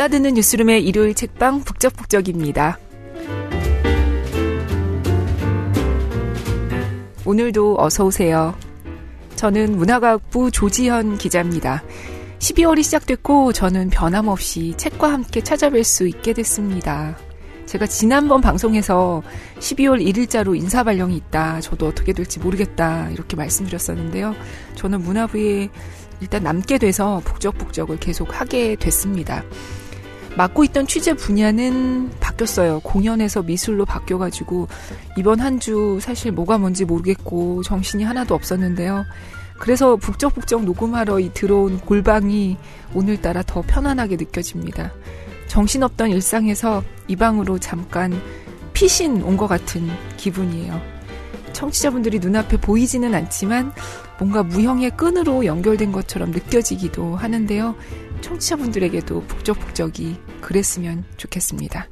골라듣는 뉴스룸의 일요일 책방 북적북적입니다. 오늘도 어서 오세요. 저는 문화과학부 조지현 기자입니다. 12월이 시작됐고 저는 변함없이 책과 함께 찾아뵐 수 있게 됐습니다. 제가 지난번 방송에서 12월 1일자로 인사 발령이 있다. 저도 어떻게 될지 모르겠다. 이렇게 말씀드렸었는데요. 저는 문화부에 일단 남게 돼서 북적북적을 계속 하게 됐습니다. 맡고 있던 취재 분야는 바뀌었어요. 공연에서 미술로 바뀌어가지고 이번 한 주 사실 뭐가 뭔지 모르겠고 정신이 하나도 없었는데요. 그래서 북적북적 녹음하러 이 들어온 골방이 오늘따라 더 편안하게 느껴집니다. 정신없던 일상에서 이 방으로 잠깐 피신 온 것 같은 기분이에요. 청취자분들이 눈앞에 보이지는 않지만 뭔가 무형의 끈으로 연결된 것처럼 느껴지기도 하는데요. 청취자분들에게도 북적북적이 그랬으면 좋겠습니다.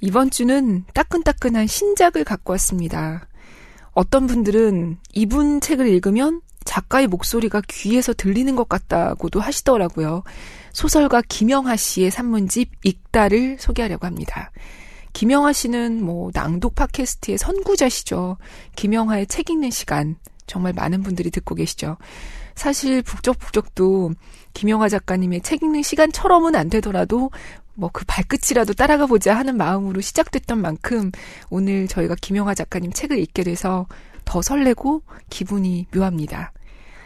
이번 주는 따끈따끈한 신작을 갖고 왔습니다. 어떤 분들은 이분 책을 읽으면 작가의 목소리가 귀에서 들리는 것 같다고도 하시더라고요. 소설가 김영하 씨의 산문집 읽다를 소개하려고 합니다. 김영하 씨는 뭐 낭독 팟캐스트의 선구자시죠. 김영하의 책 읽는 시간 정말 많은 분들이 듣고 계시죠. 사실 북적북적도 김영하 작가님의 책 읽는 시간처럼은 안 되더라도 뭐 그 발끝이라도 따라가 보자 하는 마음으로 시작됐던 만큼 오늘 저희가 김영하 작가님 책을 읽게 돼서 더 설레고 기분이 묘합니다.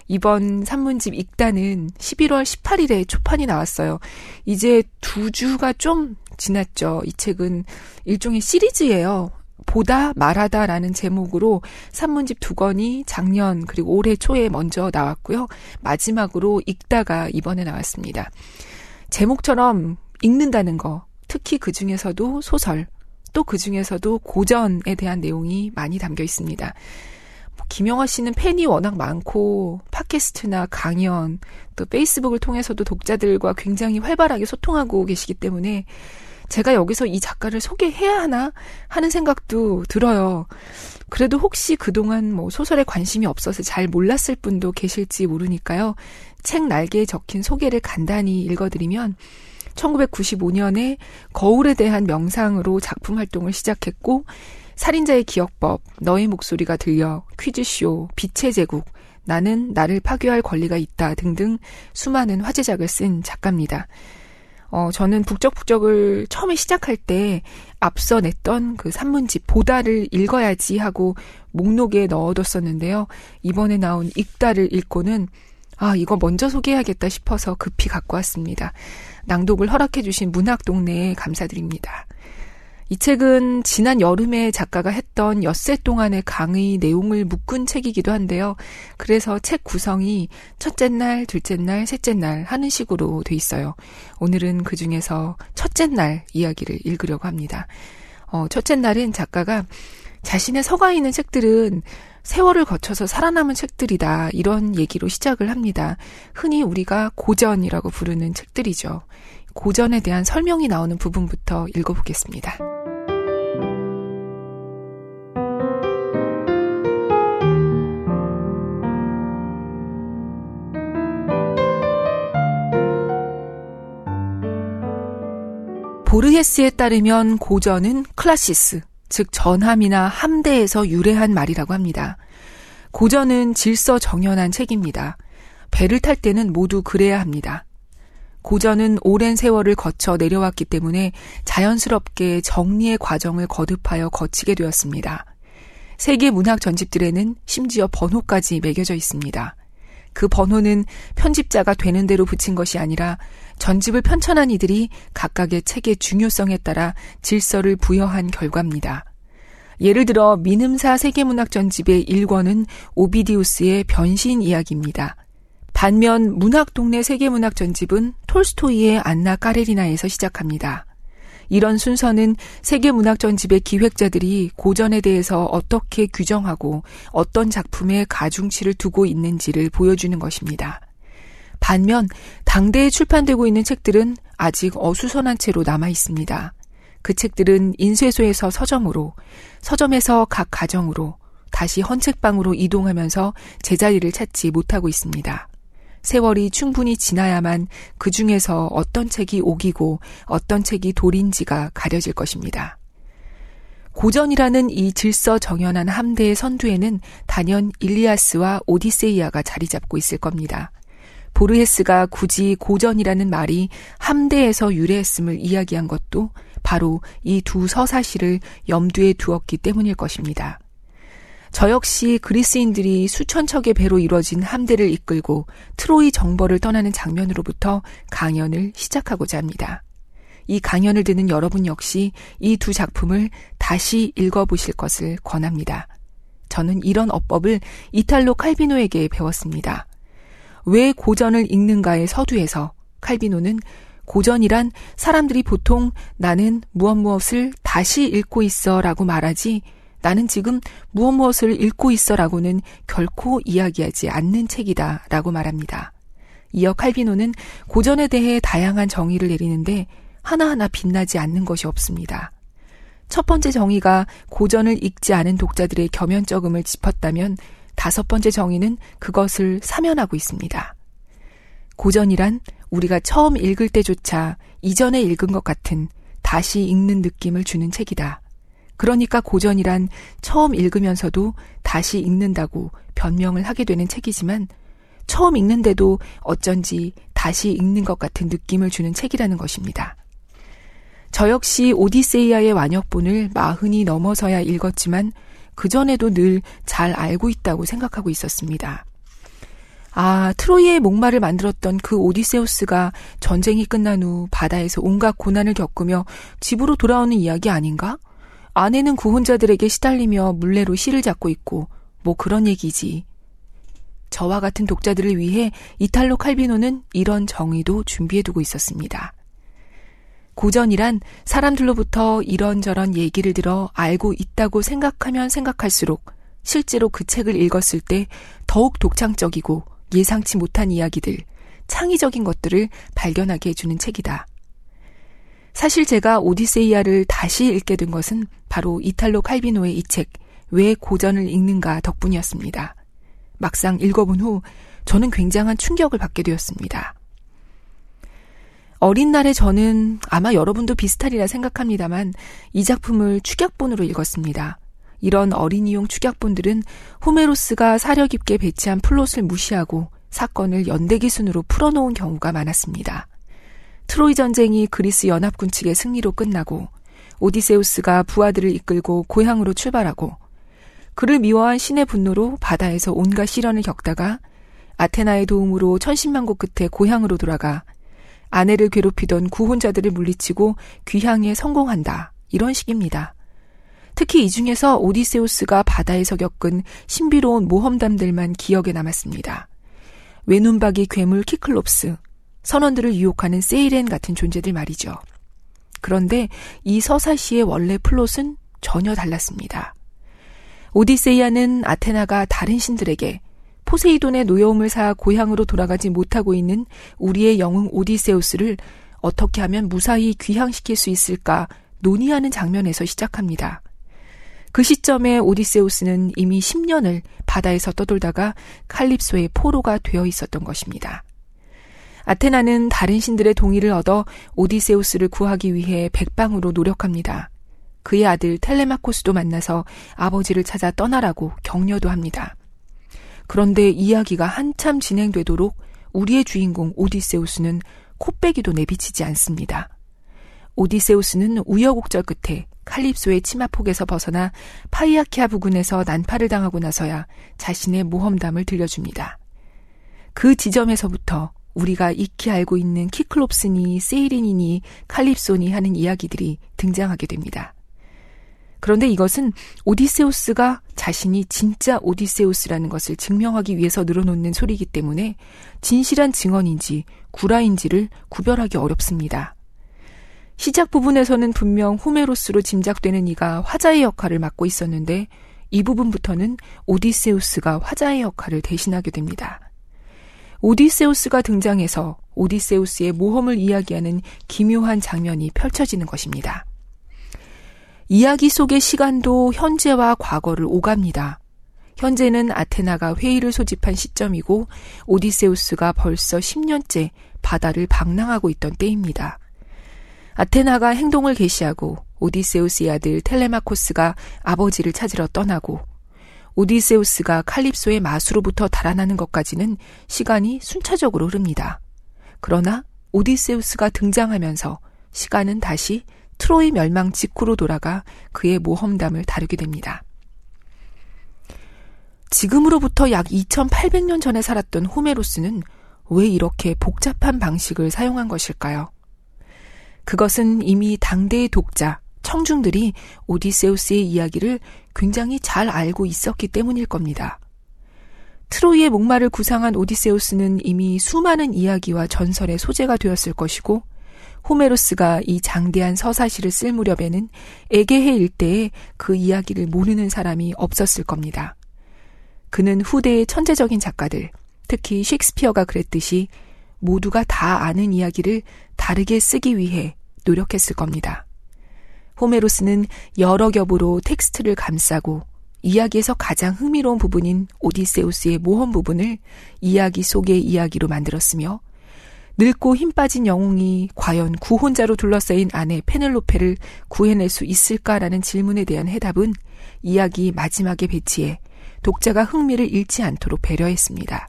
이번 산문집 읽다는 11월 18일에 초판이 나왔어요. 이제 두 주가 좀 지났죠. 이 책은 일종의 시리즈예요. 보다 말하다라는 제목으로 산문집 두 권이 작년 그리고 올해 초에 먼저 나왔고요. 마지막으로 읽다가 이번에 나왔습니다. 제목처럼 읽는다는 거, 특히 그 중에서도 소설, 또 그 중에서도 고전에 대한 내용이 많이 담겨 있습니다. 김영하 씨는 팬이 워낙 많고 팟캐스트나 강연 또 페이스북을 통해서도 독자들과 굉장히 활발하게 소통하고 계시기 때문에 제가 여기서 이 작가를 소개해야 하나 하는 생각도 들어요. 그래도 혹시 그동안 뭐 소설에 관심이 없어서 잘 몰랐을 분도 계실지 모르니까요. 책 날개에 적힌 소개를 간단히 읽어드리면 1995년에 거울에 대한 명상으로 작품 활동을 시작했고 살인자의 기억법, 너의 목소리가 들려, 퀴즈쇼, 빛의 제국, 나는 나를 파괴할 권리가 있다 등등 수많은 화제작을 쓴 작가입니다. 어, 저는 북적북적을 처음에 시작할 때 앞서 냈던 그 산문집 보다를 읽어야지 하고 목록에 넣어뒀었는데요. 이번에 나온 읽다를 읽고는 아, 이거 먼저 소개해야겠다 싶어서 급히 갖고 왔습니다. 낭독을 허락해주신 문학동네에 감사드립니다. 이 책은 지난 여름에 작가가 했던 엿새 동안의 강의 내용을 묶은 책이기도 한데요. 그래서 책 구성이 첫째 날, 둘째 날, 셋째 날 하는 식으로 돼 있어요. 오늘은 그 중에서 첫째 날 이야기를 읽으려고 합니다. 어, 첫째 날은 작가가 자신의 서가 있는 책들은 세월을 거쳐서 살아남은 책들이다. 이런 얘기로 시작을 합니다. 흔히 우리가 고전이라고 부르는 책들이죠. 고전에 대한 설명이 나오는 부분부터 읽어보겠습니다. 보르헤스에 따르면 고전은 클라시스, 즉 전함이나 함대에서 유래한 말이라고 합니다. 고전은 질서 정연한 책입니다. 배를 탈 때는 모두 그래야 합니다. 고전은 오랜 세월을 거쳐 내려왔기 때문에 자연스럽게 정리의 과정을 거듭하여 거치게 되었습니다. 세계 문학 전집들에는 심지어 번호까지 매겨져 있습니다. 그 번호는 편집자가 되는 대로 붙인 것이 아니라 전집을 편찬한 이들이 각각의 책의 중요성에 따라 질서를 부여한 결과입니다. 예를 들어 민음사 세계문학 전집의 1권은 오비디우스의 변신 이야기입니다. 반면 문학 동네 세계문학 전집은 톨스토이의 안나 까레리나에서 시작합니다. 이런 순서는 세계문학 전집의 기획자들이 고전에 대해서 어떻게 규정하고 어떤 작품에 가중치를 두고 있는지를 보여주는 것입니다. 반면 당대에 출판되고 있는 책들은 아직 어수선한 채로 남아 있습니다. 그 책들은 인쇄소에서 서점으로, 서점에서 각 가정으로, 다시 헌책방으로 이동하면서 제자리를 찾지 못하고 있습니다. 세월이 충분히 지나야만 그 중에서 어떤 책이 옥이고 어떤 책이 돌인지가 가려질 것입니다. 고전이라는 이 질서 정연한 함대의 선두에는 단연 일리아스와 오디세이아가 자리 잡고 있을 겁니다. 보르헤스가 굳이 고전이라는 말이 함대에서 유래했음을 이야기한 것도 바로 이 두 서사시를 염두에 두었기 때문일 것입니다. 저 역시 그리스인들이 수천 척의 배로 이루어진 함대를 이끌고 트로이 정벌을 떠나는 장면으로부터 강연을 시작하고자 합니다. 이 강연을 듣는 여러분 역시 이 두 작품을 다시 읽어보실 것을 권합니다. 저는 이런 어법을 이탈로 칼비노에게 배웠습니다. 왜 고전을 읽는가의 서두에서 칼비노는 고전이란 사람들이 보통 나는 무엇 무엇을 다시 읽고 있어 라고 말하지 나는 지금 무엇 무엇을 읽고 있어 라고는 결코 이야기하지 않는 책이다 라고 말합니다. 이어 칼비노는 고전에 대해 다양한 정의를 내리는데 하나하나 빛나지 않는 것이 없습니다. 첫 번째 정의가 고전을 읽지 않은 독자들의 겸연쩍음을 짚었다면 다섯 번째 정의는 그것을 사면하고 있습니다. 고전이란 우리가 처음 읽을 때조차 이전에 읽은 것 같은 다시 읽는 느낌을 주는 책이다. 그러니까 고전이란 처음 읽으면서도 다시 읽는다고 변명을 하게 되는 책이지만 처음 읽는데도 어쩐지 다시 읽는 것 같은 느낌을 주는 책이라는 것입니다. 저 역시 오디세이아의 완역본을 마흔이 넘어서야 읽었지만 그전에도 늘 잘 알고 있다고 생각하고 있었습니다. 아, 트로이의 목마를 만들었던 그 오디세우스가 전쟁이 끝난 후 바다에서 온갖 고난을 겪으며 집으로 돌아오는 이야기 아닌가? 아내는 구혼자들에게 시달리며 물레로 실을 잡고 있고 뭐 그런 얘기지. 저와 같은 독자들을 위해 이탈로 칼비노는 이런 정의도 준비해두고 있었습니다. 고전이란 사람들로부터 이런저런 얘기를 들어 알고 있다고 생각하면 생각할수록 실제로 그 책을 읽었을 때 더욱 독창적이고 예상치 못한 이야기들, 창의적인 것들을 발견하게 해주는 책이다. 사실 제가 오디세이아를 다시 읽게 된 것은 바로 이탈로 칼비노의 이 책, 왜 고전을 읽는가 덕분이었습니다. 막상 읽어본 후 저는 굉장한 충격을 받게 되었습니다. 어린 날에 저는 아마 여러분도 비슷하리라 생각합니다만 이 작품을 축약본으로 읽었습니다. 이런 어린이용 축약본들은 호메로스가 사려 깊게 배치한 플롯을 무시하고 사건을 연대기 순으로 풀어놓은 경우가 많았습니다. 트로이 전쟁이 그리스 연합군 측의 승리로 끝나고 오디세우스가 부하들을 이끌고 고향으로 출발하고 그를 미워한 신의 분노로 바다에서 온갖 시련을 겪다가 아테나의 도움으로 천신만고 끝에 고향으로 돌아가 아내를 괴롭히던 구혼자들을 물리치고 귀향에 성공한다. 이런 식입니다. 특히 이 중에서 오디세우스가 바다에서 겪은 신비로운 모험담들만 기억에 남았습니다. 외눈박이 괴물 키클롭스, 선원들을 유혹하는 세이렌 같은 존재들 말이죠. 그런데 이 서사 시의 원래 플롯은 전혀 달랐습니다. 오디세이아는 아테나가 다른 신들에게 포세이돈의 노여움을 사 고향으로 돌아가지 못하고 있는 우리의 영웅 오디세우스를 어떻게 하면 무사히 귀향시킬 수 있을까 논의하는 장면에서 시작합니다. 그 시점에 오디세우스는 이미 10년을 바다에서 떠돌다가 칼립소의 포로가 되어 있었던 것입니다. 아테나는 다른 신들의 동의를 얻어 오디세우스를 구하기 위해 백방으로 노력합니다. 그의 아들 텔레마코스도 만나서 아버지를 찾아 떠나라고 격려도 합니다. 그런데 이야기가 한참 진행되도록 우리의 주인공 오디세우스는 코빼기도 내비치지 않습니다. 오디세우스는 우여곡절 끝에 칼립소의 치마폭에서 벗어나 파이아키아 부근에서 난파를 당하고 나서야 자신의 모험담을 들려줍니다. 그 지점에서부터 우리가 익히 알고 있는 키클롭스니 세이린이니 칼립소니 하는 이야기들이 등장하게 됩니다. 그런데 이것은 오디세우스가 자신이 진짜 오디세우스라는 것을 증명하기 위해서 늘어놓는 소리이기 때문에 진실한 증언인지 구라인지를 구별하기 어렵습니다. 시작 부분에서는 분명 호메로스로 짐작되는 이가 화자의 역할을 맡고 있었는데 이 부분부터는 오디세우스가 화자의 역할을 대신하게 됩니다. 오디세우스가 등장해서 오디세우스의 모험을 이야기하는 기묘한 장면이 펼쳐지는 것입니다. 이야기 속의 시간도 현재와 과거를 오갑니다. 현재는 아테나가 회의를 소집한 시점이고 오디세우스가 벌써 10년째 바다를 방랑하고 있던 때입니다. 아테나가 행동을 개시하고 오디세우스의 아들 텔레마코스가 아버지를 찾으러 떠나고 오디세우스가 칼립소의 마수로부터 달아나는 것까지는 시간이 순차적으로 흐릅니다. 그러나 오디세우스가 등장하면서 시간은 다시 트로이 멸망 직후로 돌아가 그의 모험담을 다루게 됩니다. 지금으로부터 약 2800년 전에 살았던 호메로스는 왜 이렇게 복잡한 방식을 사용한 것일까요? 그것은 이미 당대의 독자, 청중들이 오디세우스의 이야기를 굉장히 잘 알고 있었기 때문일 겁니다. 트로이의 목마를 구상한 오디세우스는 이미 수많은 이야기와 전설의 소재가 되었을 것이고 호메로스가 이 장대한 서사시를 쓸 무렵에는 에게해 일대에 그 이야기를 모르는 사람이 없었을 겁니다. 그는 후대의 천재적인 작가들, 특히 셰익스피어가 그랬듯이 모두가 다 아는 이야기를 다르게 쓰기 위해 노력했을 겁니다. 호메로스는 여러 겹으로 텍스트를 감싸고 이야기에서 가장 흥미로운 부분인 오디세우스의 모험 부분을 이야기 속의 이야기로 만들었으며 늙고 힘 빠진 영웅이 과연 구혼자로 둘러싸인 아내 페넬로페를 구해낼 수 있을까라는 질문에 대한 해답은 이야기 마지막에 배치해 독자가 흥미를 잃지 않도록 배려했습니다.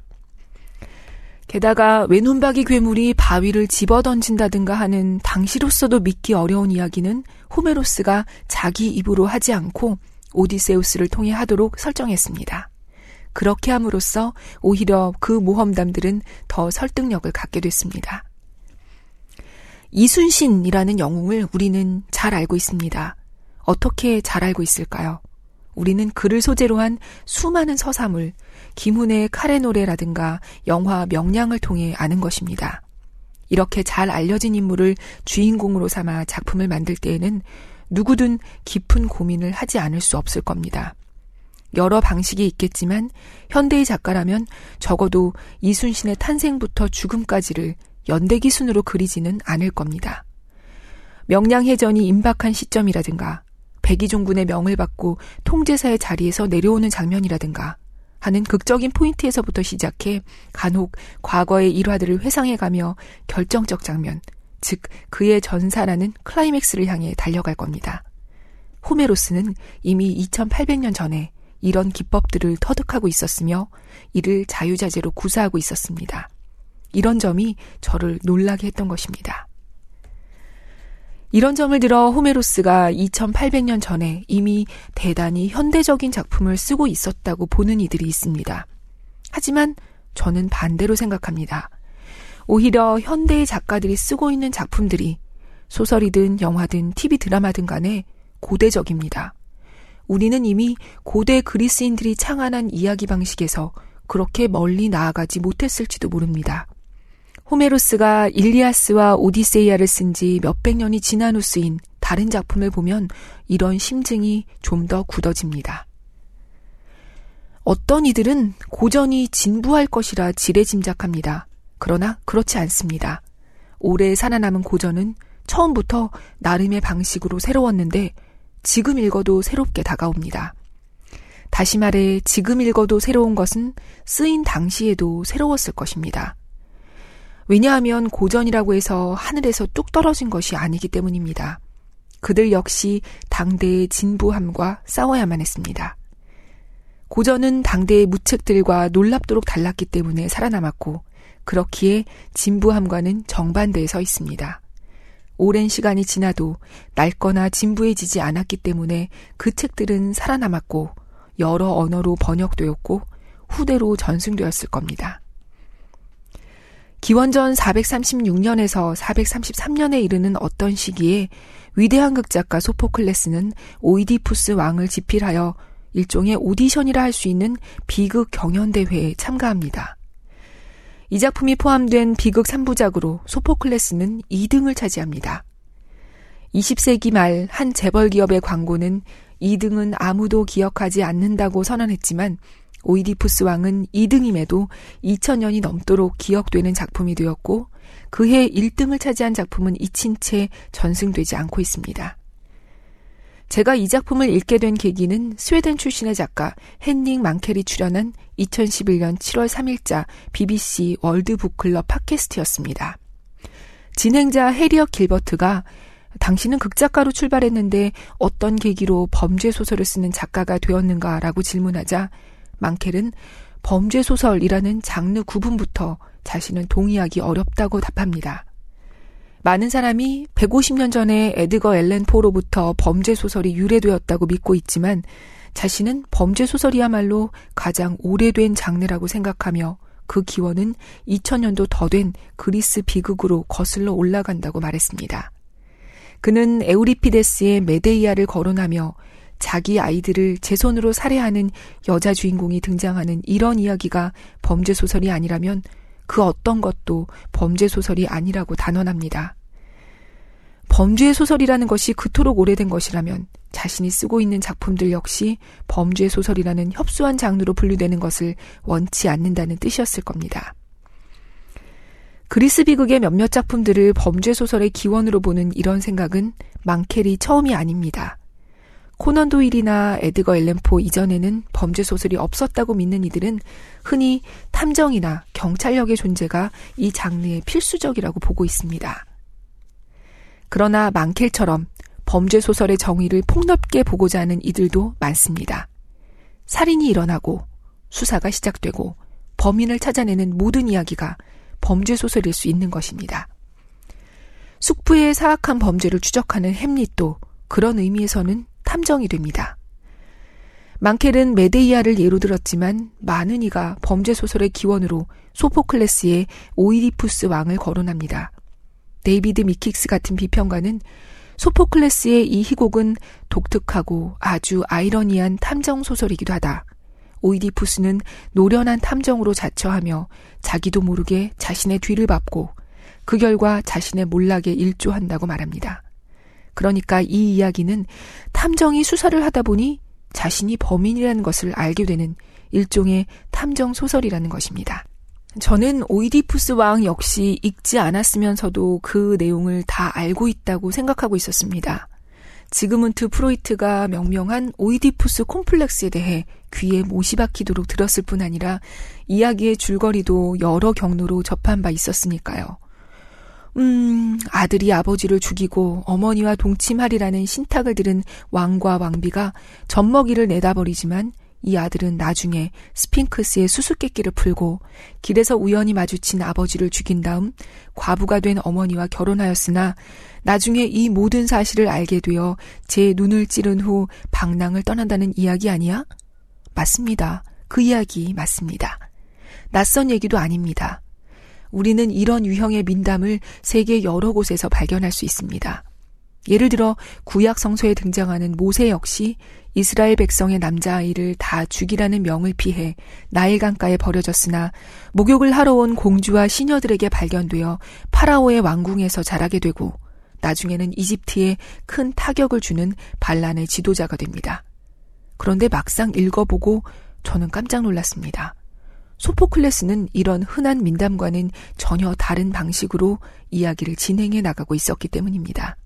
게다가 외눈박이 괴물이 바위를 집어던진다든가 하는 당시로서도 믿기 어려운 이야기는 호메로스가 자기 입으로 하지 않고 오디세우스를 통해 하도록 설정했습니다. 그렇게 함으로써 오히려 그 모험담들은 더 설득력을 갖게 됐습니다. 이순신이라는 영웅을 우리는 잘 알고 있습니다. 어떻게 잘 알고 있을까요? 우리는 그를 소재로 한 수많은 서사물, 김훈의 카레 노래라든가 영화 명량을 통해 아는 것입니다. 이렇게 잘 알려진 인물을 주인공으로 삼아 작품을 만들 때에는 누구든 깊은 고민을 하지 않을 수 없을 겁니다. 여러 방식이 있겠지만 현대의 작가라면 적어도 이순신의 탄생부터 죽음까지를 연대기 순으로 그리지는 않을 겁니다. 명량해전이 임박한 시점이라든가 백이종군의 명을 받고 통제사의 자리에서 내려오는 장면이라든가 하는 극적인 포인트에서부터 시작해 간혹 과거의 일화들을 회상해가며 결정적 장면, 즉 그의 전사라는 클라이맥스를 향해 달려갈 겁니다. 호메로스는 이미 2800년 전에 이런 기법들을 터득하고 있었으며 이를 자유자재로 구사하고 있었습니다. 이런 점이 저를 놀라게 했던 것입니다. 이런 점을 들어 호메로스가 2800년 전에 이미 대단히 현대적인 작품을 쓰고 있었다고 보는 이들이 있습니다. 하지만 저는 반대로 생각합니다. 오히려 현대의 작가들이 쓰고 있는 작품들이 소설이든 영화든 TV 드라마든 간에 고대적입니다. 우리는 이미 고대 그리스인들이 창안한 이야기 방식에서 그렇게 멀리 나아가지 못했을지도 모릅니다. 호메로스가 일리아스와 오디세이아를 쓴 지 몇백 년이 지난 후 쓰인 다른 작품을 보면 이런 심증이 좀 더 굳어집니다. 어떤 이들은 고전이 진부할 것이라 지레 짐작합니다. 그러나 그렇지 않습니다. 오래 살아남은 고전은 처음부터 나름의 방식으로 새로웠는데 지금 읽어도 새롭게 다가옵니다. 다시 말해 지금 읽어도 새로운 것은 쓰인 당시에도 새로웠을 것입니다. 왜냐하면 고전이라고 해서 하늘에서 뚝 떨어진 것이 아니기 때문입니다. 그들 역시 당대의 진부함과 싸워야만 했습니다. 고전은 당대의 무책들과 놀랍도록 달랐기 때문에 살아남았고 그렇기에 진부함과는 정반대에 서 있습니다. 오랜 시간이 지나도 낡거나 진부해지지 않았기 때문에 그 책들은 살아남았고 여러 언어로 번역되었고 후대로 전승되었을 겁니다. 기원전 436년에서 433년에 이르는 어떤 시기에 위대한 극작가 소포클레스는 오이디푸스 왕을 지필하여 일종의 오디션이라 할 수 있는 비극 경연대회에 참가합니다. 이 작품이 포함된 비극 3부작으로 소포클레스는 2등을 차지합니다. 20세기 말 한 재벌 기업의 광고는 2등은 아무도 기억하지 않는다고 선언했지만 오이디푸스 왕은 2등임에도 2000년이 넘도록 기억되는 작품이 되었고 그해 1등을 차지한 작품은 잊힌 채 전승되지 않고 있습니다. 제가 이 작품을 읽게 된 계기는 스웨덴 출신의 작가 헨닝 망켈이 출연한 2011년 7월 3일자 BBC 월드 북클럽 팟캐스트였습니다. 진행자 해리어 길버트가 당신은 극작가로 출발했는데 어떤 계기로 범죄 소설을 쓰는 작가가 되었는가라고 질문하자 망켈은 범죄 소설이라는 장르 구분부터 자신은 동의하기 어렵다고 답합니다. 많은 사람이 150년 전에 에드거 앨런 포로부터 범죄 소설이 유래되었다고 믿고 있지만 자신은 범죄 소설이야말로 가장 오래된 장르라고 생각하며 그 기원은 2000년도 더 된 그리스 비극으로 거슬러 올라간다고 말했습니다. 그는 에우리피데스의 메데이아를 거론하며 자기 아이들을 제 손으로 살해하는 여자 주인공이 등장하는 이런 이야기가 범죄 소설이 아니라면 그 어떤 것도 범죄 소설이 아니라고 단언합니다. 범죄 소설이라는 것이 그토록 오래된 것이라면 자신이 쓰고 있는 작품들 역시 범죄 소설이라는 협소한 장르로 분류되는 것을 원치 않는다는 뜻이었을 겁니다. 그리스 비극의 몇몇 작품들을 범죄 소설의 기원으로 보는 이런 생각은 망켈이 처음이 아닙니다. 코넌 도일이나 에드거 앨런포 이전에는 범죄 소설이 없었다고 믿는 이들은 흔히 탐정이나 경찰력의 존재가 이 장르의 필수적이라고 보고 있습니다. 그러나 망켈처럼 범죄 소설의 정의를 폭넓게 보고자 하는 이들도 많습니다. 살인이 일어나고 수사가 시작되고 범인을 찾아내는 모든 이야기가 범죄 소설일 수 있는 것입니다. 숙부의 사악한 범죄를 추적하는 햄릿도 그런 의미에서는 탐정이 됩니다. 망켈은 메데이아를 예로 들었지만 많은 이가 범죄 소설의 기원으로 소포클레스의 오이디푸스 왕을 거론합니다. 데이비드 미킥스 같은 비평가는 소포클레스의 이 희곡은 독특하고 아주 아이러니한 탐정 소설이기도 하다. 오이디푸스는 노련한 탐정으로 자처하며 자기도 모르게 자신의 뒤를 밟고 그 결과 자신의 몰락에 일조한다고 말합니다. 그러니까 이 이야기는 탐정이 수사를 하다 보니 자신이 범인이라는 것을 알게 되는 일종의 탐정 소설이라는 것입니다. 저는 오이디푸스 왕 역시 읽지 않았으면서도 그 내용을 다 알고 있다고 생각하고 있었습니다. 지그문트 프로이트가 명명한 오이디푸스 콤플렉스에 대해 귀에 못이 박히도록 들었을 뿐 아니라 이야기의 줄거리도 여러 경로로 접한 바 있었으니까요. 음, 아들이 아버지를 죽이고 어머니와 동침하리라는 신탁을 들은 왕과 왕비가 젖먹이를 내다버리지만 이 아들은 나중에 스핑크스의 수수께끼를 풀고 길에서 우연히 마주친 아버지를 죽인 다음 과부가 된 어머니와 결혼하였으나 나중에 이 모든 사실을 알게 되어 제 눈을 찌른 후 방랑을 떠난다는 이야기 아니야? 맞습니다. 그 이야기 맞습니다. 낯선 얘기도 아닙니다. 우리는 이런 유형의 민담을 세계 여러 곳에서 발견할 수 있습니다. 예를 들어 구약 성서에 등장하는 모세 역시 이스라엘 백성의 남자아이를 다 죽이라는 명을 피해 나일 강가에 버려졌으나 목욕을 하러 온 공주와 시녀들에게 발견되어 파라오의 왕궁에서 자라게 되고 나중에는 이집트에 큰 타격을 주는 반란의 지도자가 됩니다. 그런데 막상 읽어보고 저는 깜짝 놀랐습니다. 소포클레스는 이런 흔한 민담과는 전혀 다른 방식으로 이야기를 진행해 나가고 있었기 때문입니다.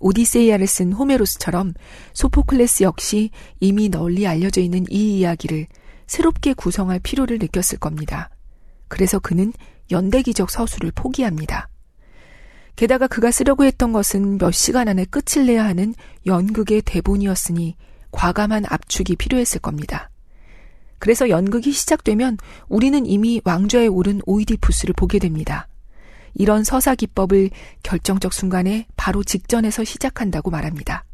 오디세이아를 쓴 호메로스처럼 소포클레스 역시 이미 널리 알려져 있는 이 이야기를 새롭게 구성할 필요를 느꼈을 겁니다. 그래서 그는 연대기적 서술을 포기합니다. 게다가 그가 쓰려고 했던 것은 몇 시간 안에 끝을 내야 하는 연극의 대본이었으니 과감한 압축이 필요했을 겁니다. 그래서 연극이 시작되면 우리는 이미 왕좌에 오른 오이디푸스를 보게 됩니다. 이런 서사 기법을 결정적 순간에 바로 직전에서 시작한다고 말합니다.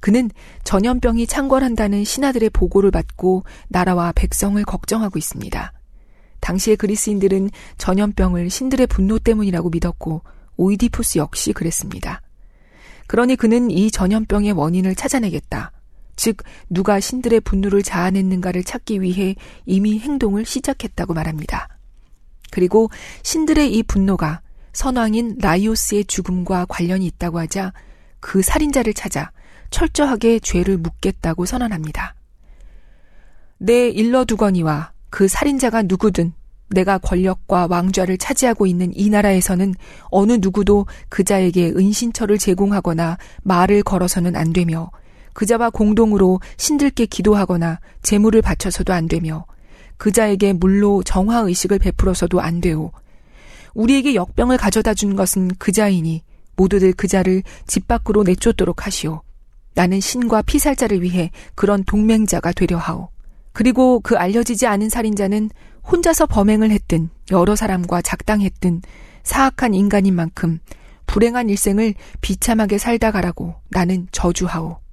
그는 전염병이 창궐한다는 신하들의 보고를 받고 나라와 백성을 걱정하고 있습니다. 당시의 그리스인들은 전염병을 신들의 분노 때문이라고 믿었고 오이디푸스 역시 그랬습니다. 그러니 그는 이 전염병의 원인을 찾아내겠다. 즉 누가 신들의 분노를 자아냈는가를 찾기 위해 이미 행동을 시작했다고 말합니다. 그리고 신들의 이 분노가 선왕인 라이오스의 죽음과 관련이 있다고 하자 그 살인자를 찾아 철저하게 죄를 묻겠다고 선언합니다. 내 일러두거니와 그 살인자가 누구든 내가 권력과 왕좌를 차지하고 있는 이 나라에서는 어느 누구도 그자에게 은신처를 제공하거나 말을 걸어서는 안 되며 그자와 공동으로 신들께 기도하거나 재물을 바쳐서도 안 되며 그자에게 물로 정화 의식을 베풀어서도 안 되오. 우리에게 역병을 가져다 준 것은 그자이니 모두들 그자를 집 밖으로 내쫓도록 하시오. 나는 신과 피살자를 위해 그런 동맹자가 되려 하오. 그리고 그 알려지지 않은 살인자는 혼자서 범행을 했든 여러 사람과 작당했든 사악한 인간인 만큼 불행한 일생을 비참하게 살다 가라고 나는 저주하오.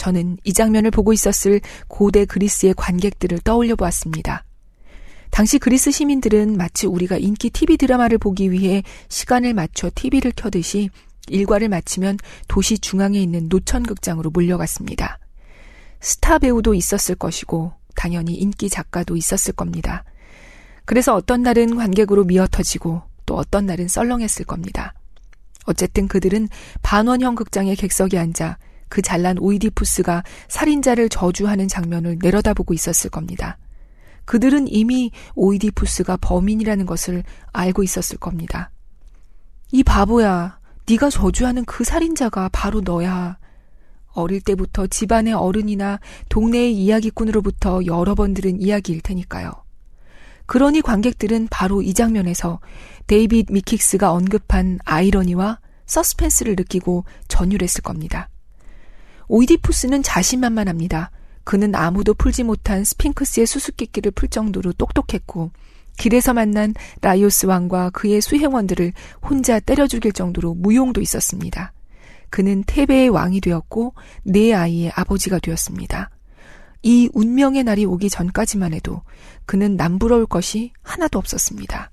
저는 이 장면을 보고 있었을 고대 그리스의 관객들을 떠올려 보았습니다. 당시 그리스 시민들은 마치 우리가 인기 TV 드라마를 보기 위해 시간을 맞춰 TV를 켜듯이 일과를 마치면 도시 중앙에 있는 노천극장으로 몰려갔습니다. 스타 배우도 있었을 것이고 당연히 인기 작가도 있었을 겁니다. 그래서 어떤 날은 관객으로 미어터지고 또 어떤 날은 썰렁했을 겁니다. 어쨌든 그들은 반원형 극장의 객석에 앉아 그 잘난 오이디푸스가 살인자를 저주하는 장면을 내려다보고 있었을 겁니다. 그들은 이미 오이디푸스가 범인이라는 것을 알고 있었을 겁니다. 이 바보야, 네가 저주하는 그 살인자가 바로 너야. 어릴 때부터 집안의 어른이나 동네의 이야기꾼으로부터 여러 번 들은 이야기일 테니까요. 그러니 관객들은 바로 이 장면에서 데이빗 미킥스가 언급한 아이러니와 서스펜스를 느끼고 전율했을 겁니다. 오이디푸스는 자신만만합니다. 그는 아무도 풀지 못한 스핑크스의 수수께끼를 풀 정도로 똑똑했고 길에서 만난 라이오스 왕과 그의 수행원들을 혼자 때려 죽일 정도로 무용도 있었습니다. 그는 테베의 왕이 되었고 네 아이의 아버지가 되었습니다. 이 운명의 날이 오기 전까지만 해도 그는 남부러울 것이 하나도 없었습니다.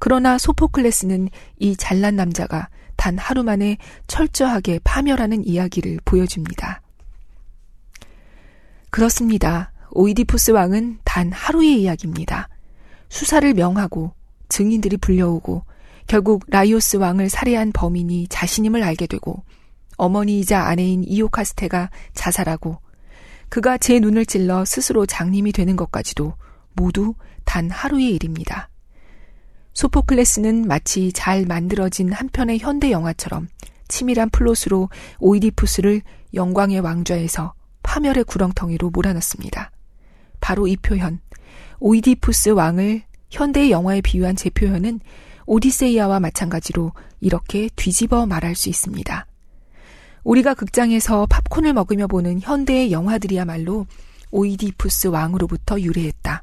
그러나 소포클레스는 이 잘난 남자가 단 하루 만에 철저하게 파멸하는 이야기를 보여줍니다. 그렇습니다. 오이디푸스 왕은 단 하루의 이야기입니다. 수사를 명하고 증인들이 불려오고 결국 라이오스 왕을 살해한 범인이 자신임을 알게 되고 어머니이자 아내인 이오카스테가 자살하고 그가 제 눈을 찔러 스스로 장님이 되는 것까지도 모두 단 하루의 일입니다. 소포클레스는 마치 잘 만들어진 한 편의 현대 영화처럼 치밀한 플롯으로 오이디푸스를 영광의 왕좌에서 파멸의 구렁텅이로 몰아넣습니다. 바로 이 표현, 오이디푸스 왕을 현대의 영화에 비유한 제 표현은 오디세이아와 마찬가지로 이렇게 뒤집어 말할 수 있습니다. 우리가 극장에서 팝콘을 먹으며 보는 현대의 영화들이야말로 오이디푸스 왕으로부터 유래했다.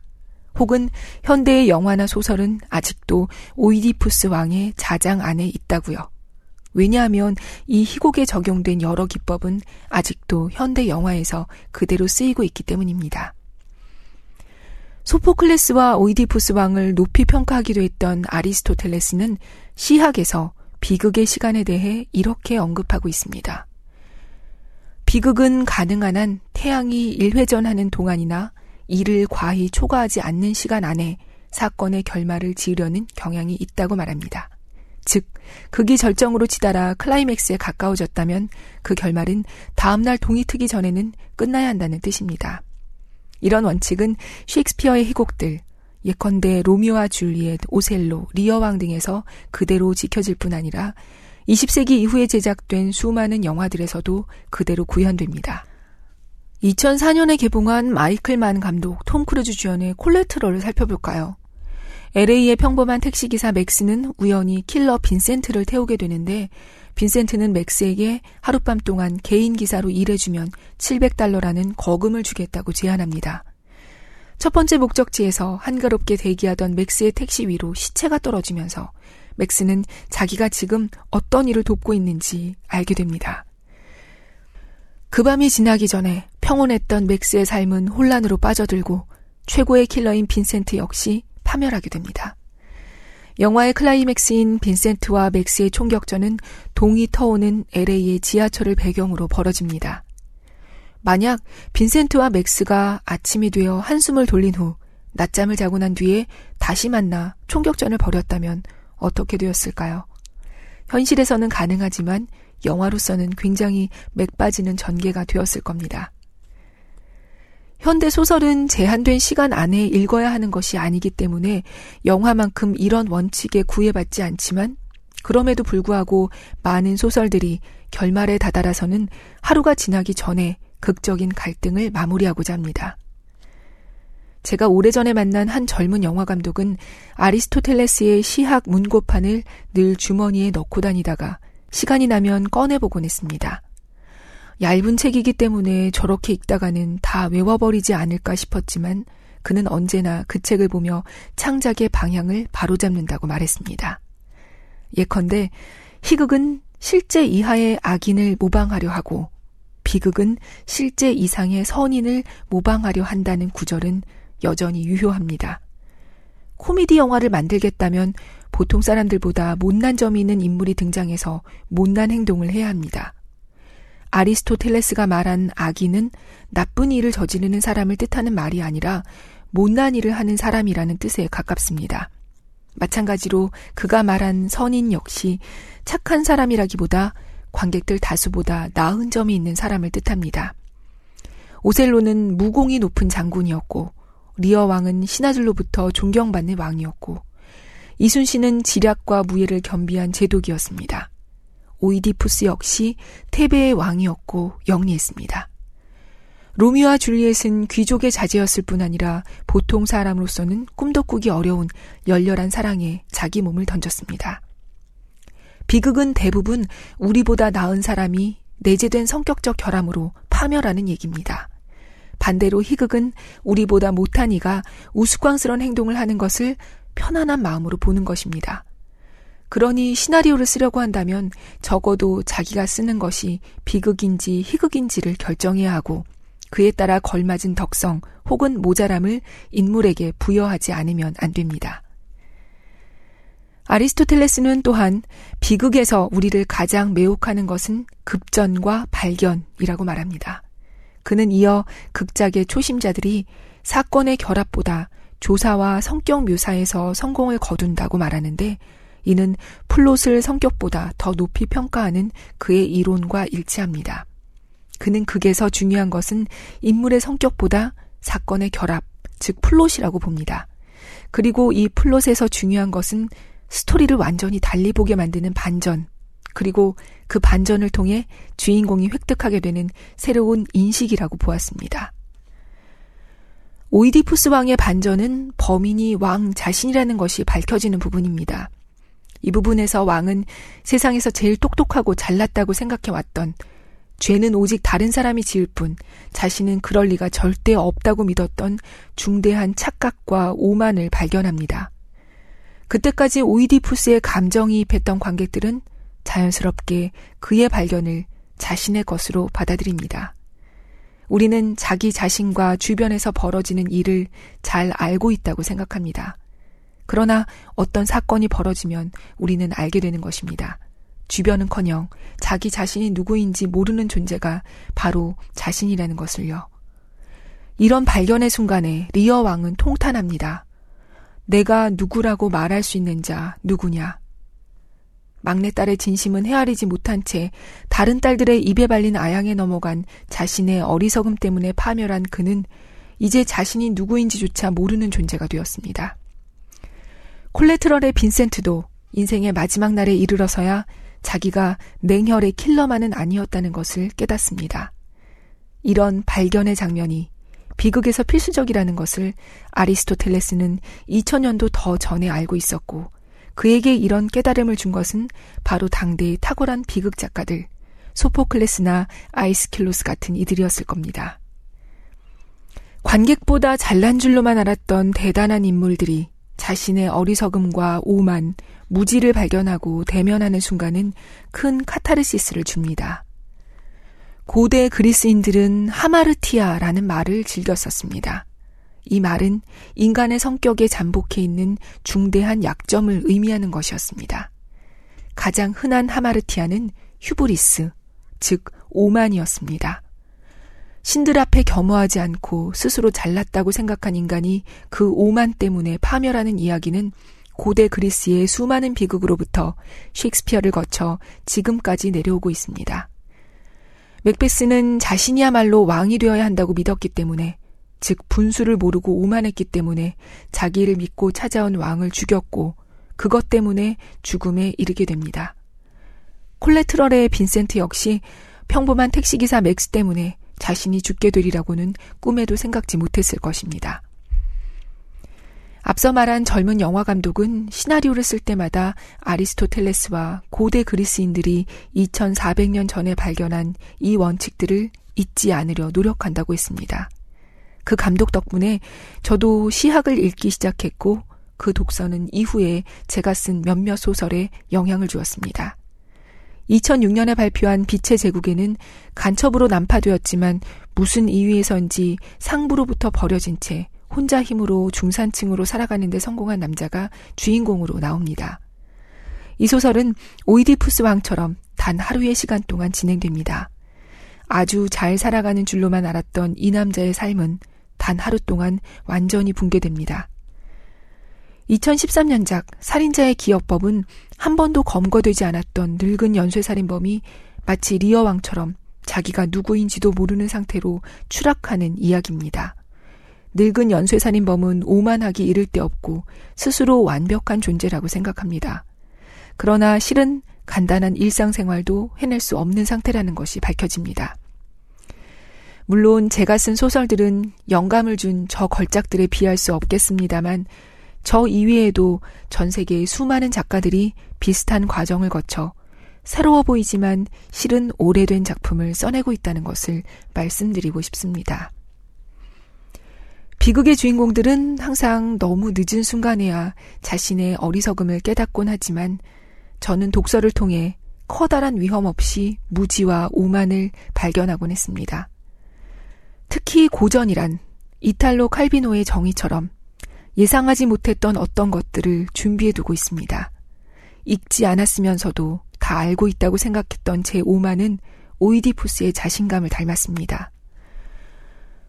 혹은 현대의 영화나 소설은 아직도 오이디푸스 왕의 자장 안에 있다고요. 왜냐하면 이 희곡에 적용된 여러 기법은 아직도 현대 영화에서 그대로 쓰이고 있기 때문입니다. 소포클레스와 오이디푸스 왕을 높이 평가하기도 했던 아리스토텔레스는 시학에서 비극의 시간에 대해 이렇게 언급하고 있습니다. 비극은 가능한 한 태양이 일회전하는 동안이나 이를 과히 초과하지 않는 시간 안에 사건의 결말을 지으려는 경향이 있다고 말합니다. 즉, 극이 절정으로 치달아 클라이맥스에 가까워졌다면 그 결말은 다음날 동이 트기 전에는 끝나야 한다는 뜻입니다. 이런 원칙은 셰익스피어의 희곡들, 예컨대 로미오와 줄리엣, 오셀로, 리어왕 등에서 그대로 지켜질 뿐 아니라 20세기 이후에 제작된 수많은 영화들에서도 그대로 구현됩니다. 2004년에 개봉한 마이클 만 감독, 톰 크루즈 주연의 콜레트럴을 살펴볼까요? LA의 평범한 택시기사 맥스는 우연히 킬러 빈센트를 태우게 되는데 빈센트는 맥스에게 하룻밤 동안 개인 기사로 일해주면 700달러라는 거금을 주겠다고 제안합니다. 첫 번째 목적지에서 한가롭게 대기하던 맥스의 택시 위로 시체가 떨어지면서 맥스는 자기가 지금 어떤 일을 돕고 있는지 알게 됩니다. 그 밤이 지나기 전에 평온했던 맥스의 삶은 혼란으로 빠져들고 최고의 킬러인 빈센트 역시 파멸하게 됩니다. 영화의 클라이맥스인 빈센트와 맥스의 총격전은 동이 터오는 LA의 지하철을 배경으로 벌어집니다. 만약 빈센트와 맥스가 아침이 되어 한숨을 돌린 후 낮잠을 자고 난 뒤에 다시 만나 총격전을 벌였다면 어떻게 되었을까요? 현실에서는 가능하지만 영화로서는 굉장히 맥 빠지는 전개가 되었을 겁니다. 현대 소설은 제한된 시간 안에 읽어야 하는 것이 아니기 때문에 영화만큼 이런 원칙에 구애받지 않지만 그럼에도 불구하고 많은 소설들이 결말에 다다라서는 하루가 지나기 전에 극적인 갈등을 마무리하고자 합니다. 제가 오래전에 만난 한 젊은 영화 감독은 아리스토텔레스의 시학 문고판을 늘 주머니에 넣고 다니다가 시간이 나면 꺼내보곤 했습니다. 얇은 책이기 때문에 저렇게 읽다가는 다 외워버리지 않을까 싶었지만 그는 언제나 그 책을 보며 창작의 방향을 바로잡는다고 말했습니다. 예컨대 희극은 실제 이하의 악인을 모방하려 하고 비극은 실제 이상의 선인을 모방하려 한다는 구절은 여전히 유효합니다. 코미디 영화를 만들겠다면 보통 사람들보다 못난 점이 있는 인물이 등장해서 못난 행동을 해야 합니다. 아리스토텔레스가 말한 악인은 나쁜 일을 저지르는 사람을 뜻하는 말이 아니라 못난 일을 하는 사람이라는 뜻에 가깝습니다. 마찬가지로 그가 말한 선인 역시 착한 사람이라기보다 관객들 다수보다 나은 점이 있는 사람을 뜻합니다. 오셀로는 무공이 높은 장군이었고 리어 왕은 신하들로부터 존경받는 왕이었고 이순신은 지략과 무예를 겸비한 제독이었습니다. 오이디푸스 역시 테베의 왕이었고 영리했습니다. 로미오와 줄리엣은 귀족의 자제였을 뿐 아니라 보통 사람으로서는 꿈도 꾸기 어려운 열렬한 사랑에 자기 몸을 던졌습니다. 비극은 대부분 우리보다 나은 사람이 내재된 성격적 결함으로 파멸하는 얘기입니다. 반대로 희극은 우리보다 못한 이가 우스꽝스러운 행동을 하는 것을 편안한 마음으로 보는 것입니다. 그러니 시나리오를 쓰려고 한다면 적어도 자기가 쓰는 것이 비극인지 희극인지를 결정해야 하고 그에 따라 걸맞은 덕성 혹은 모자람을 인물에게 부여하지 않으면 안 됩니다. 아리스토텔레스는 또한 비극에서 우리를 가장 매혹하는 것은 급전과 발견이라고 말합니다. 그는 이어 극작의 초심자들이 사건의 결합보다 조사와 성격 묘사에서 성공을 거둔다고 말하는데 이는 플롯을 성격보다 더 높이 평가하는 그의 이론과 일치합니다. 그는 극에서 중요한 것은 인물의 성격보다 사건의 결합, 즉 플롯이라고 봅니다. 그리고 이 플롯에서 중요한 것은 스토리를 완전히 달리 보게 만드는 반전, 그리고 그 반전을 통해 주인공이 획득하게 되는 새로운 인식이라고 보았습니다. 오이디푸스 왕의 반전은 범인이 왕 자신이라는 것이 밝혀지는 부분입니다. 이 부분에서 왕은 세상에서 제일 똑똑하고 잘났다고 생각해왔던 죄는 오직 다른 사람이 지을 뿐 자신은 그럴 리가 절대 없다고 믿었던 중대한 착각과 오만을 발견합니다. 그때까지 오이디푸스의 감정이입했던 관객들은 자연스럽게 그의 발견을 자신의 것으로 받아들입니다. 우리는 자기 자신과 주변에서 벌어지는 일을 잘 알고 있다고 생각합니다. 그러나 어떤 사건이 벌어지면 우리는 알게 되는 것입니다. 주변은 커녕 자기 자신이 누구인지 모르는 존재가 바로 자신이라는 것을요. 이런 발견의 순간에 리어 왕은 통탄합니다. 내가 누구라고 말할 수 있는 자 누구냐? 막내딸의 진심은 헤아리지 못한 채 다른 딸들의 입에 발린 아양에 넘어간 자신의 어리석음 때문에 파멸한 그는 이제 자신이 누구인지조차 모르는 존재가 되었습니다. 콜레트럴의 빈센트도 인생의 마지막 날에 이르러서야 자기가 냉혈의 킬러만은 아니었다는 것을 깨닫습니다. 이런 발견의 장면이 비극에서 필수적이라는 것을 아리스토텔레스는 2000년도 더 전에 알고 있었고 그에게 이런 깨달음을 준 것은 바로 당대의 탁월한 비극 작가들 소포클레스나 아이스킬로스 같은 이들이었을 겁니다. 관객보다 잘난 줄로만 알았던 대단한 인물들이 자신의 어리석음과 오만, 무지를 발견하고 대면하는 순간은 큰 카타르시스를 줍니다. 고대 그리스인들은 하마르티아라는 말을 즐겨 썼습니다. 이 말은 인간의 성격에 잠복해 있는 중대한 약점을 의미하는 것이었습니다. 가장 흔한 하마르티아는 휴브리스, 즉 오만이었습니다. 신들 앞에 겸허하지 않고 스스로 잘났다고 생각한 인간이 그 오만 때문에 파멸하는 이야기는 고대 그리스의 수많은 비극으로부터 셰익스피어를 거쳐 지금까지 내려오고 있습니다. 맥베스는 자신이야말로 왕이 되어야 한다고 믿었기 때문에 즉 분수를 모르고 오만했기 때문에 자기를 믿고 찾아온 왕을 죽였고 그것 때문에 죽음에 이르게 됩니다. 콜레트럴의 빈센트 역시 평범한 택시기사 맥스 때문에 자신이 죽게 되리라고는 꿈에도 생각지 못했을 것입니다. 앞서 말한 젊은 영화 감독은 시나리오를 쓸 때마다 아리스토텔레스와 고대 그리스인들이 2400년 전에 발견한 이 원칙들을 잊지 않으려 노력한다고 했습니다. 그 감독 덕분에 저도 시학을 읽기 시작했고 그 독서는 이후에 제가 쓴 몇몇 소설에 영향을 주었습니다. 2006년에 발표한 빛의 제국에는 간첩으로 난파되었지만 무슨 이유에선지 상부로부터 버려진 채 혼자 힘으로 중산층으로 살아가는데 성공한 남자가 주인공으로 나옵니다. 이 소설은 오이디푸스 왕처럼 단 하루의 시간 동안 진행됩니다. 아주 잘 살아가는 줄로만 알았던 이 남자의 삶은 단 하루 동안 완전히 붕괴됩니다. 2013년작 살인자의 기억법은 한 번도 검거되지 않았던 늙은 연쇄살인범이 마치 리어 왕처럼 자기가 누구인지도 모르는 상태로 추락하는 이야기입니다. 늙은 연쇄살인범은 오만하기 이를 데 없고 스스로 완벽한 존재라고 생각합니다. 그러나 실은 간단한 일상생활도 해낼 수 없는 상태라는 것이 밝혀집니다. 물론 제가 쓴 소설들은 영감을 준 저 걸작들에 비할 수 없겠습니다만 저 이외에도 전 세계의 수많은 작가들이 비슷한 과정을 거쳐 새로워 보이지만 실은 오래된 작품을 써내고 있다는 것을 말씀드리고 싶습니다. 비극의 주인공들은 항상 너무 늦은 순간에야 자신의 어리석음을 깨닫곤 하지만 저는 독서를 통해 커다란 위험 없이 무지와 오만을 발견하곤 했습니다. 특히 고전이란 이탈로 칼비노의 정의처럼 예상하지 못했던 어떤 것들을 준비해 두고 있습니다. 읽지 않았으면서도 다 알고 있다고 생각했던 제 오만은 오이디푸스의 자신감을 닮았습니다.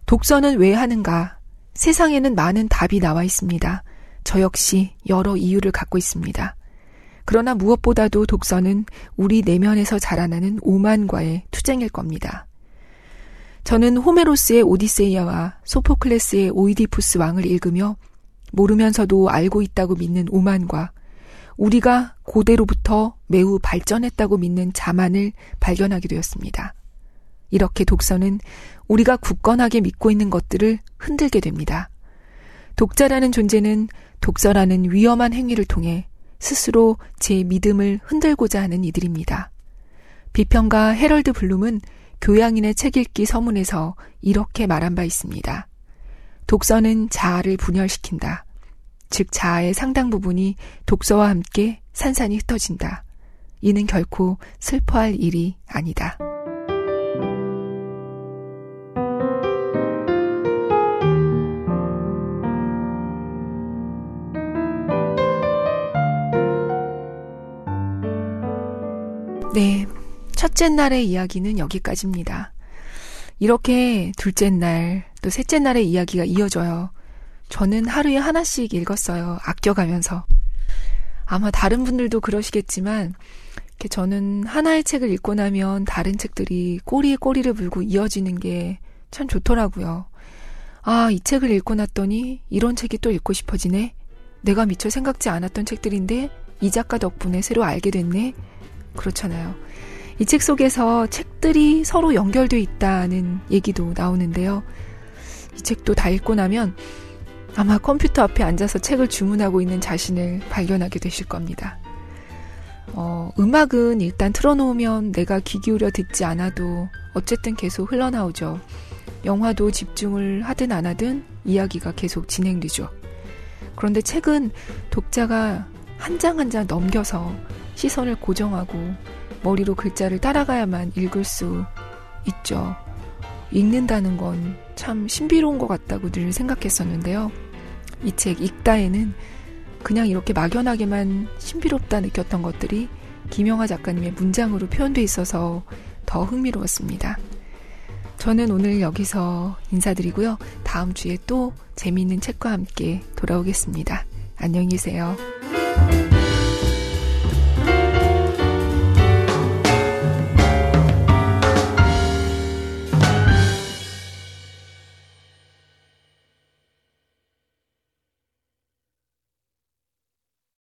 독서는 왜 하는가? 세상에는 많은 답이 나와 있습니다. 저 역시 여러 이유를 갖고 있습니다. 그러나 무엇보다도 독서는 우리 내면에서 자라나는 오만과의 투쟁일 겁니다. 저는 호메로스의 오디세이아와 소포클레스의 오이디푸스 왕을 읽으며 모르면서도 알고 있다고 믿는 오만과 우리가 고대로부터 매우 발전했다고 믿는 자만을 발견하게 되었습니다. 이렇게 독서는 우리가 굳건하게 믿고 있는 것들을 흔들게 됩니다. 독자라는 존재는 독서라는 위험한 행위를 통해 스스로 제 믿음을 흔들고자 하는 이들입니다. 비평가 헤럴드 블룸은 교양인의 책 읽기 서문에서 이렇게 말한 바 있습니다. 독서는 자아를 분열시킨다. 즉, 자아의 상당 부분이 독서와 함께 산산이 흩어진다. 이는 결코 슬퍼할 일이 아니다. 네. 첫째 날의 이야기는 여기까지입니다. 이렇게 둘째 날, 또 셋째 날의 이야기가 이어져요. 저는 하루에 하나씩 읽었어요. 아껴가면서. 아마 다른 분들도 그러시겠지만, 이렇게 저는 하나의 책을 읽고 나면 다른 책들이 꼬리에 꼬리를 물고 이어지는 게 참 좋더라고요. 아, 이 책을 읽고 났더니 이런 책이 또 읽고 싶어지네. 내가 미처 생각지 않았던 책들인데 이 작가 덕분에 새로 알게 됐네. 그렇잖아요. 이 책 속에서 책들이 서로 연결돼 있다는 얘기도 나오는데요. 이 책도 다 읽고 나면 아마 컴퓨터 앞에 앉아서 책을 주문하고 있는 자신을 발견하게 되실 겁니다. 어, 음악은 일단 틀어놓으면 내가 귀 기울여 듣지 않아도 어쨌든 계속 흘러나오죠. 영화도 집중을 하든 안 하든 이야기가 계속 진행되죠. 그런데 책은 독자가 한 장 한 장 넘겨서 시선을 고정하고 머리로 글자를 따라가야만 읽을 수 있죠. 읽는다는 건 참 신비로운 것 같다고 늘 생각했었는데요. 이 책 읽다에는 그냥 이렇게 막연하게만 신비롭다 느꼈던 것들이 김영하 작가님의 문장으로 표현돼 있어서 더 흥미로웠습니다. 저는 오늘 여기서 인사드리고요. 다음 주에 또 재미있는 책과 함께 돌아오겠습니다. 안녕히 계세요.